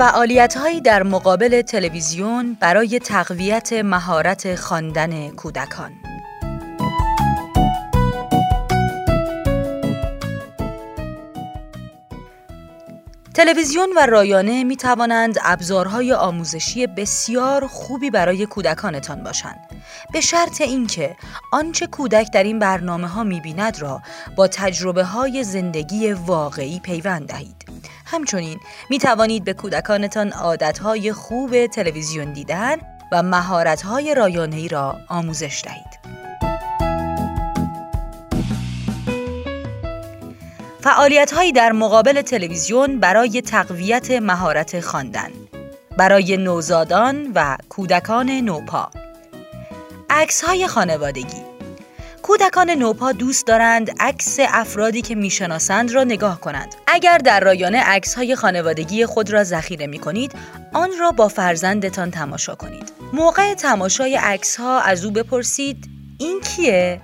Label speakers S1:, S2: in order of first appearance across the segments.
S1: فعالیت در مقابل تلویزیون برای تقویت مهارت خواندن کودکان. تلویزیون و رایانه می توانند ابزارهای آموزشی بسیار خوبی برای کودکانتان باشند. به شرط اینکه آنچه کودک در این برنامه ها می بیند را با تجربه های زندگی واقعی پیوند دهید. همچنین می توانید به کودکانتان عادتهای خوب تلویزیون دیدن و مهارت‌های رایانه‌ای را آموزش دهید. فعالیت هایی در مقابل تلویزیون برای تقویت مهارت خواندن برای نوزادان و کودکان نوپا عکس های خانوادگی کودکان نوپا دوست دارند عکس افرادی که می‌شناسند را نگاه کنند. اگر در رایانه عکس های خانوادگی خود را ذخیره می کنید، آن را با فرزندتان تماشا کنید. موقع تماشای عکس ها از او بپرسید این کیه؟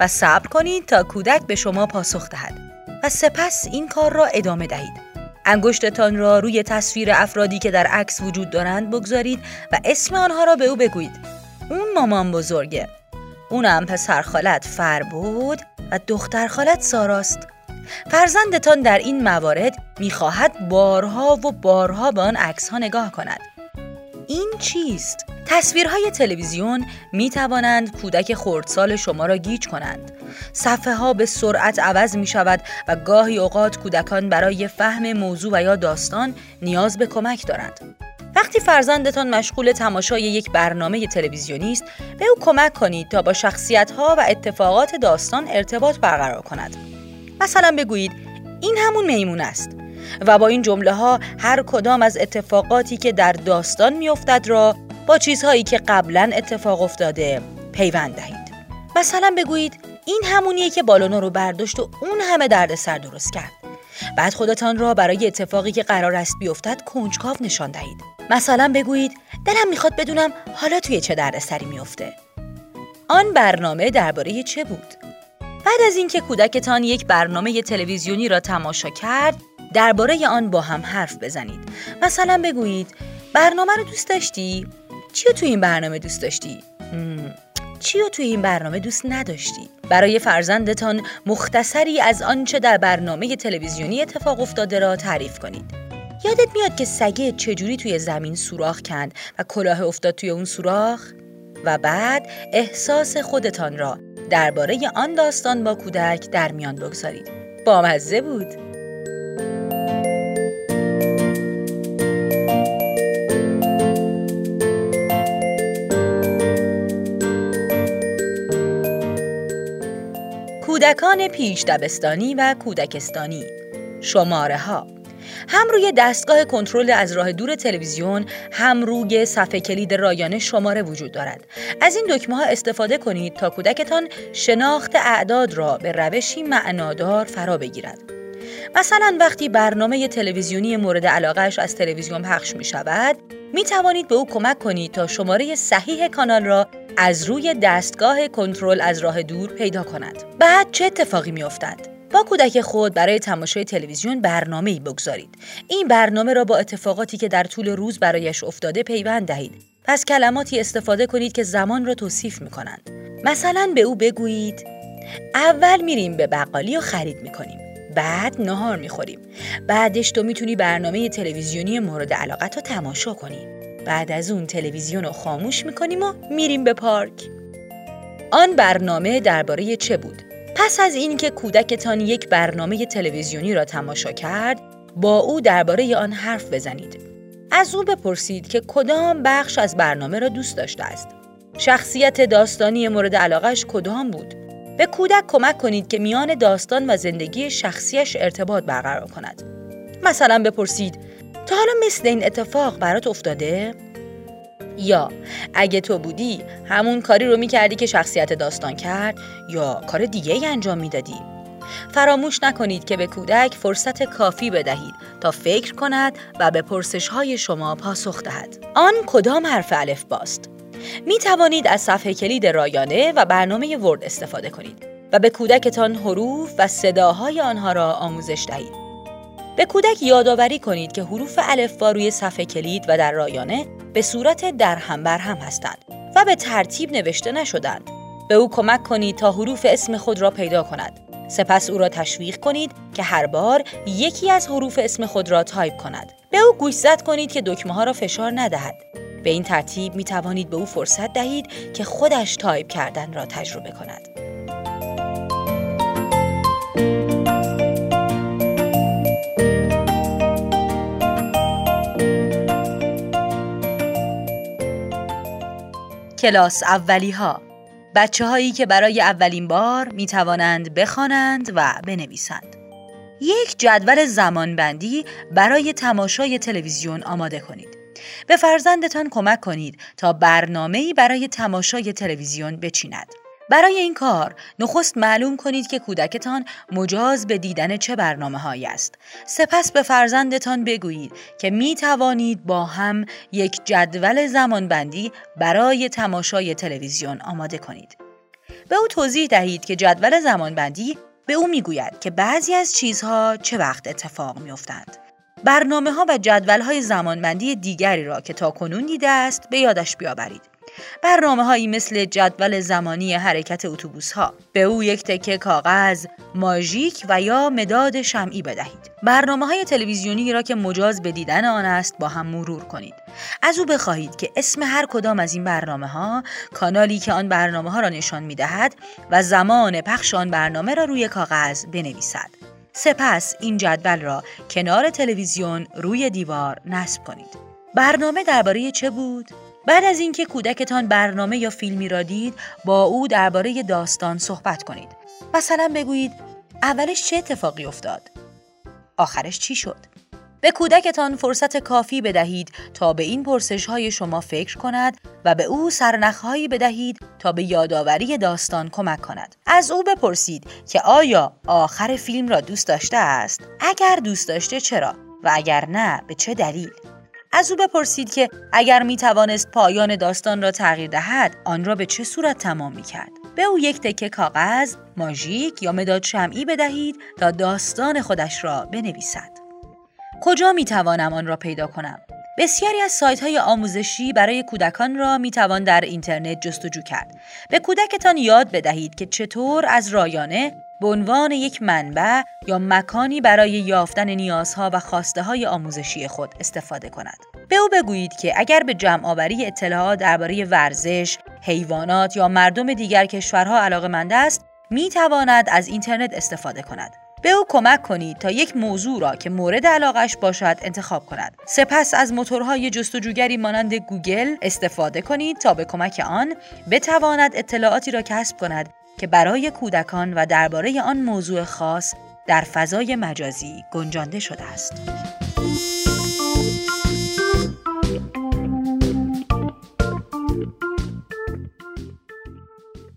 S1: و صبر کنید تا کودک به شما پاسخ دهد و سپس این کار را ادامه دهید. انگشتتان را روی تصویر افرادی که در عکس وجود دارند بگذارید و اسم آنها را به او بگویید. اون مامان بزرگه. اونم پسر خالت فر بود و دختر خالت ساراست. فرزندتان در این موارد می‌خواهد بارها و بارها به آن عکس ها نگاه کند. این چیست؟ تصویرهای تلویزیون می توانند کودک خردسال شما را گیج کنند. صفحه ها به سرعت عوض می شود و گاهی اوقات کودکان برای فهم موضوع و یا داستان نیاز به کمک دارند. وقتی فرزندتان مشغول تماشای یک برنامه تلویزیونی است به او کمک کنید تا با شخصیت ها و اتفاقات داستان ارتباط برقرار کند. مثلا بگویید این همون میمون است. و با این جمله ها هر کدام از اتفاقاتی که در داستان میافتد را با چیزهایی که قبلا اتفاق افتاده پیوند دهید. مثلا بگویید این همونیه که بالونا رو برداشت و اون همه دردسر درست کرد. بعد خودتان را برای اتفاقی که قرار است بیفتد کنجکاو نشان دهید. مثلا بگویید دلم می‌خواد بدونم حالا توی چه دردسری میفته آن برنامه درباره چه بود؟ بعد از اینکه کودکتان یک برنامه تلویزیونی را تماشا کرد درباره آن با هم حرف بزنید. مثلا بگویید برنامه رو دوست داشتی؟ چی توی این برنامه دوست داشتی؟ چی رو توی این برنامه دوست نداشتی؟ برای فرزندتان مختصری از آنچه در برنامه تلویزیونی اتفاق افتاده را تعریف کنید. یادت میاد که سگه چجوری توی زمین سوراخ کند و کلاه افتاد توی اون سوراخ؟ و بعد احساس خودتان را درباره آن داستان با کودک در میان بگذارید. بامزه بود. کودکان پیش دبستانی و کودکستانی شماره ها هم روی دستگاه کنترل از راه دور تلویزیون هم روی صفحه کلید رایانه شماره وجود دارد از این دکمه ها استفاده کنید تا کودکتان شناخت اعداد را به روشی معنادار فرا بگیرد مثلا وقتی برنامه تلویزیونی مورد علاقهش از تلویزیون پخش می شود می توانید به او کمک کنید تا شماره صحیح کانال را از روی دستگاه کنترل از راه دور پیدا کند. بعد چه اتفاقی می افتد؟ با کودک خود برای تماشای تلویزیون برنامه ای بگذارید. این برنامه را با اتفاقاتی که در طول روز برایش افتاده پیوند دهید. پس کلماتی استفاده کنید که زمان را توصیف می کنند. مثلا به او بگویید اول میریم به بقالی و خرید می کنیم. بعد نهار می‌خوریم بعدش تو می‌تونی برنامه تلویزیونی مورد علاقت رو تماشا کنی بعد از اون تلویزیون رو خاموش می‌کنیم و میریم به پارک آن برنامه درباره چه بود پس از اینکه کودکتان یک برنامه تلویزیونی را تماشا کرد با او درباره آن حرف بزنید از او بپرسید که کدام بخش از برنامه را دوست داشته است شخصیت داستانی مورد علاقش کدام بود به کودک کمک کنید که میان داستان و زندگی شخصیش ارتباط برقرار کند. مثلا بپرسید تا حالا مثل این اتفاق برات افتاده؟ یا اگه تو بودی همون کاری رو می‌کردی که شخصیت داستان کرد یا کار دیگه ای انجام می‌دادی؟ فراموش نکنید که به کودک فرصت کافی بدهید تا فکر کند و به پرسش های شما پاسخ دهد. آن کدام حرف الف باست؟ می توانید از صفحه کلید رایانه و برنامه ورد استفاده کنید و به کودکتان حروف و صداهای آنها را آموزش دهید. به کودک یادآوری کنید که حروف الفبا روی صفحه کلید و در رایانه به صورت در هم بر هم هستند و به ترتیب نوشته نشدند. به او کمک کنید تا حروف اسم خود را پیدا کند. سپس او را تشویق کنید که هر بار یکی از حروف اسم خود را تایپ کند. به او گوشزد کنید که دکمه ها را فشار ندهد. به این ترتیب می توانید به او فرصت دهید که خودش تایپ کردن را تجربه کند. کلاس اولی ها بچه هایی که برای اولین بار می توانند بخوانند و بنویسند. یک جدول زمانبندی برای تماشای تلویزیون آماده کنید. به فرزندتان کمک کنید تا برنامه‌ای برای تماشای تلویزیون بچیند. برای این کار نخست معلوم کنید که کودکتان مجاز به دیدن چه برنامه هایی است. سپس به فرزندتان بگویید که می توانید با هم یک جدول زمانبندی برای تماشای تلویزیون آماده کنید. به او توضیح دهید که جدول زمانبندی به او می‌گوید که بعضی از چیزها چه وقت اتفاق میافتند. برنامه ها و جدول های زمانبندی دیگری را که تا کنون دیده است به یادش بیاورید. برنامه هایی مثل جدول زمانی حرکت اتوبوس ها به او یک تکه کاغذ ماژیک و یا مداد شمعی بدهید. برنامه های تلویزیونی را که مجاز به دیدن آن است با هم مرور کنید. از او بخواهید که اسم هر کدام از این برنامه ها کانالی که آن برنامه ها را نشان می دهد و زمان پخش آن برنامه را روی کاغذ بنویسد. سپس این جدول را کنار تلویزیون روی دیوار نصب کنید. برنامه درباره چه بود؟ بعد از اینکه کودکتان برنامه یا فیلمی را دید با او درباره داستان صحبت کنید مثلا بگویید اولش چه اتفاقی افتاد آخرش چی شد به کودکتان فرصت کافی بدهید تا به این پرسش های شما فکر کند و به او سرنخهایی بدهید تا به یادآوری داستان کمک کند. از او بپرسید که آیا آخر فیلم را دوست داشته است؟ اگر دوست داشته چرا؟ و اگر نه به چه دلیل؟ از او بپرسید که اگر می توانست پایان داستان را تغییر دهد آن را به چه صورت تمام می کرد به او یک تکه کاغذ ماژیک یا مداد شمعی بدهید تا داستان خودش را بنویسد. کجا می توانم آن را پیدا کنم؟ بسیاری از سایت های آموزشی برای کودکان را می توان در اینترنت جستجو کرد. به کودکتان یاد بدهید که چطور از رایانه به عنوان یک منبع یا مکانی برای یافتن نیازها و خواسته های آموزشی خود استفاده کند. به او بگویید که اگر به جمع آوری اطلاعات درباره ورزش، حیوانات یا مردم دیگر کشورها علاقه است، می تواند از اینترنت استفاده کند. به او کمک کنید تا یک موضوع را که مورد علاقش باشد انتخاب کند. سپس از موتورهای جستجوگری مانند گوگل استفاده کنید تا به کمک آن بتواند اطلاعاتی را کسب کند که برای کودکان و درباره آن موضوع خاص در فضای مجازی گنجانده شده است.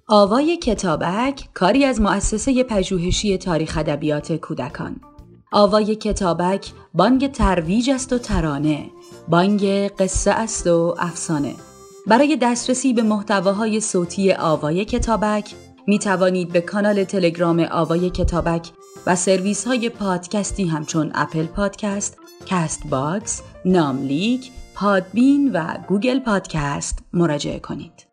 S1: آوای کتابک کاری از مؤسسه پژوهشی تاریخ ادبیات کودکان آوای کتابک بانگ ترویج است و ترانه بانگ قصه است و افسانه برای دسترسی به محتواهای صوتی آوای کتابک می توانید به کانال تلگرام آوای کتابک و سرویس های پادکستی همچون اپل پادکست، کست باکس، ناملیک، پادبین و گوگل پادکست مراجعه کنید.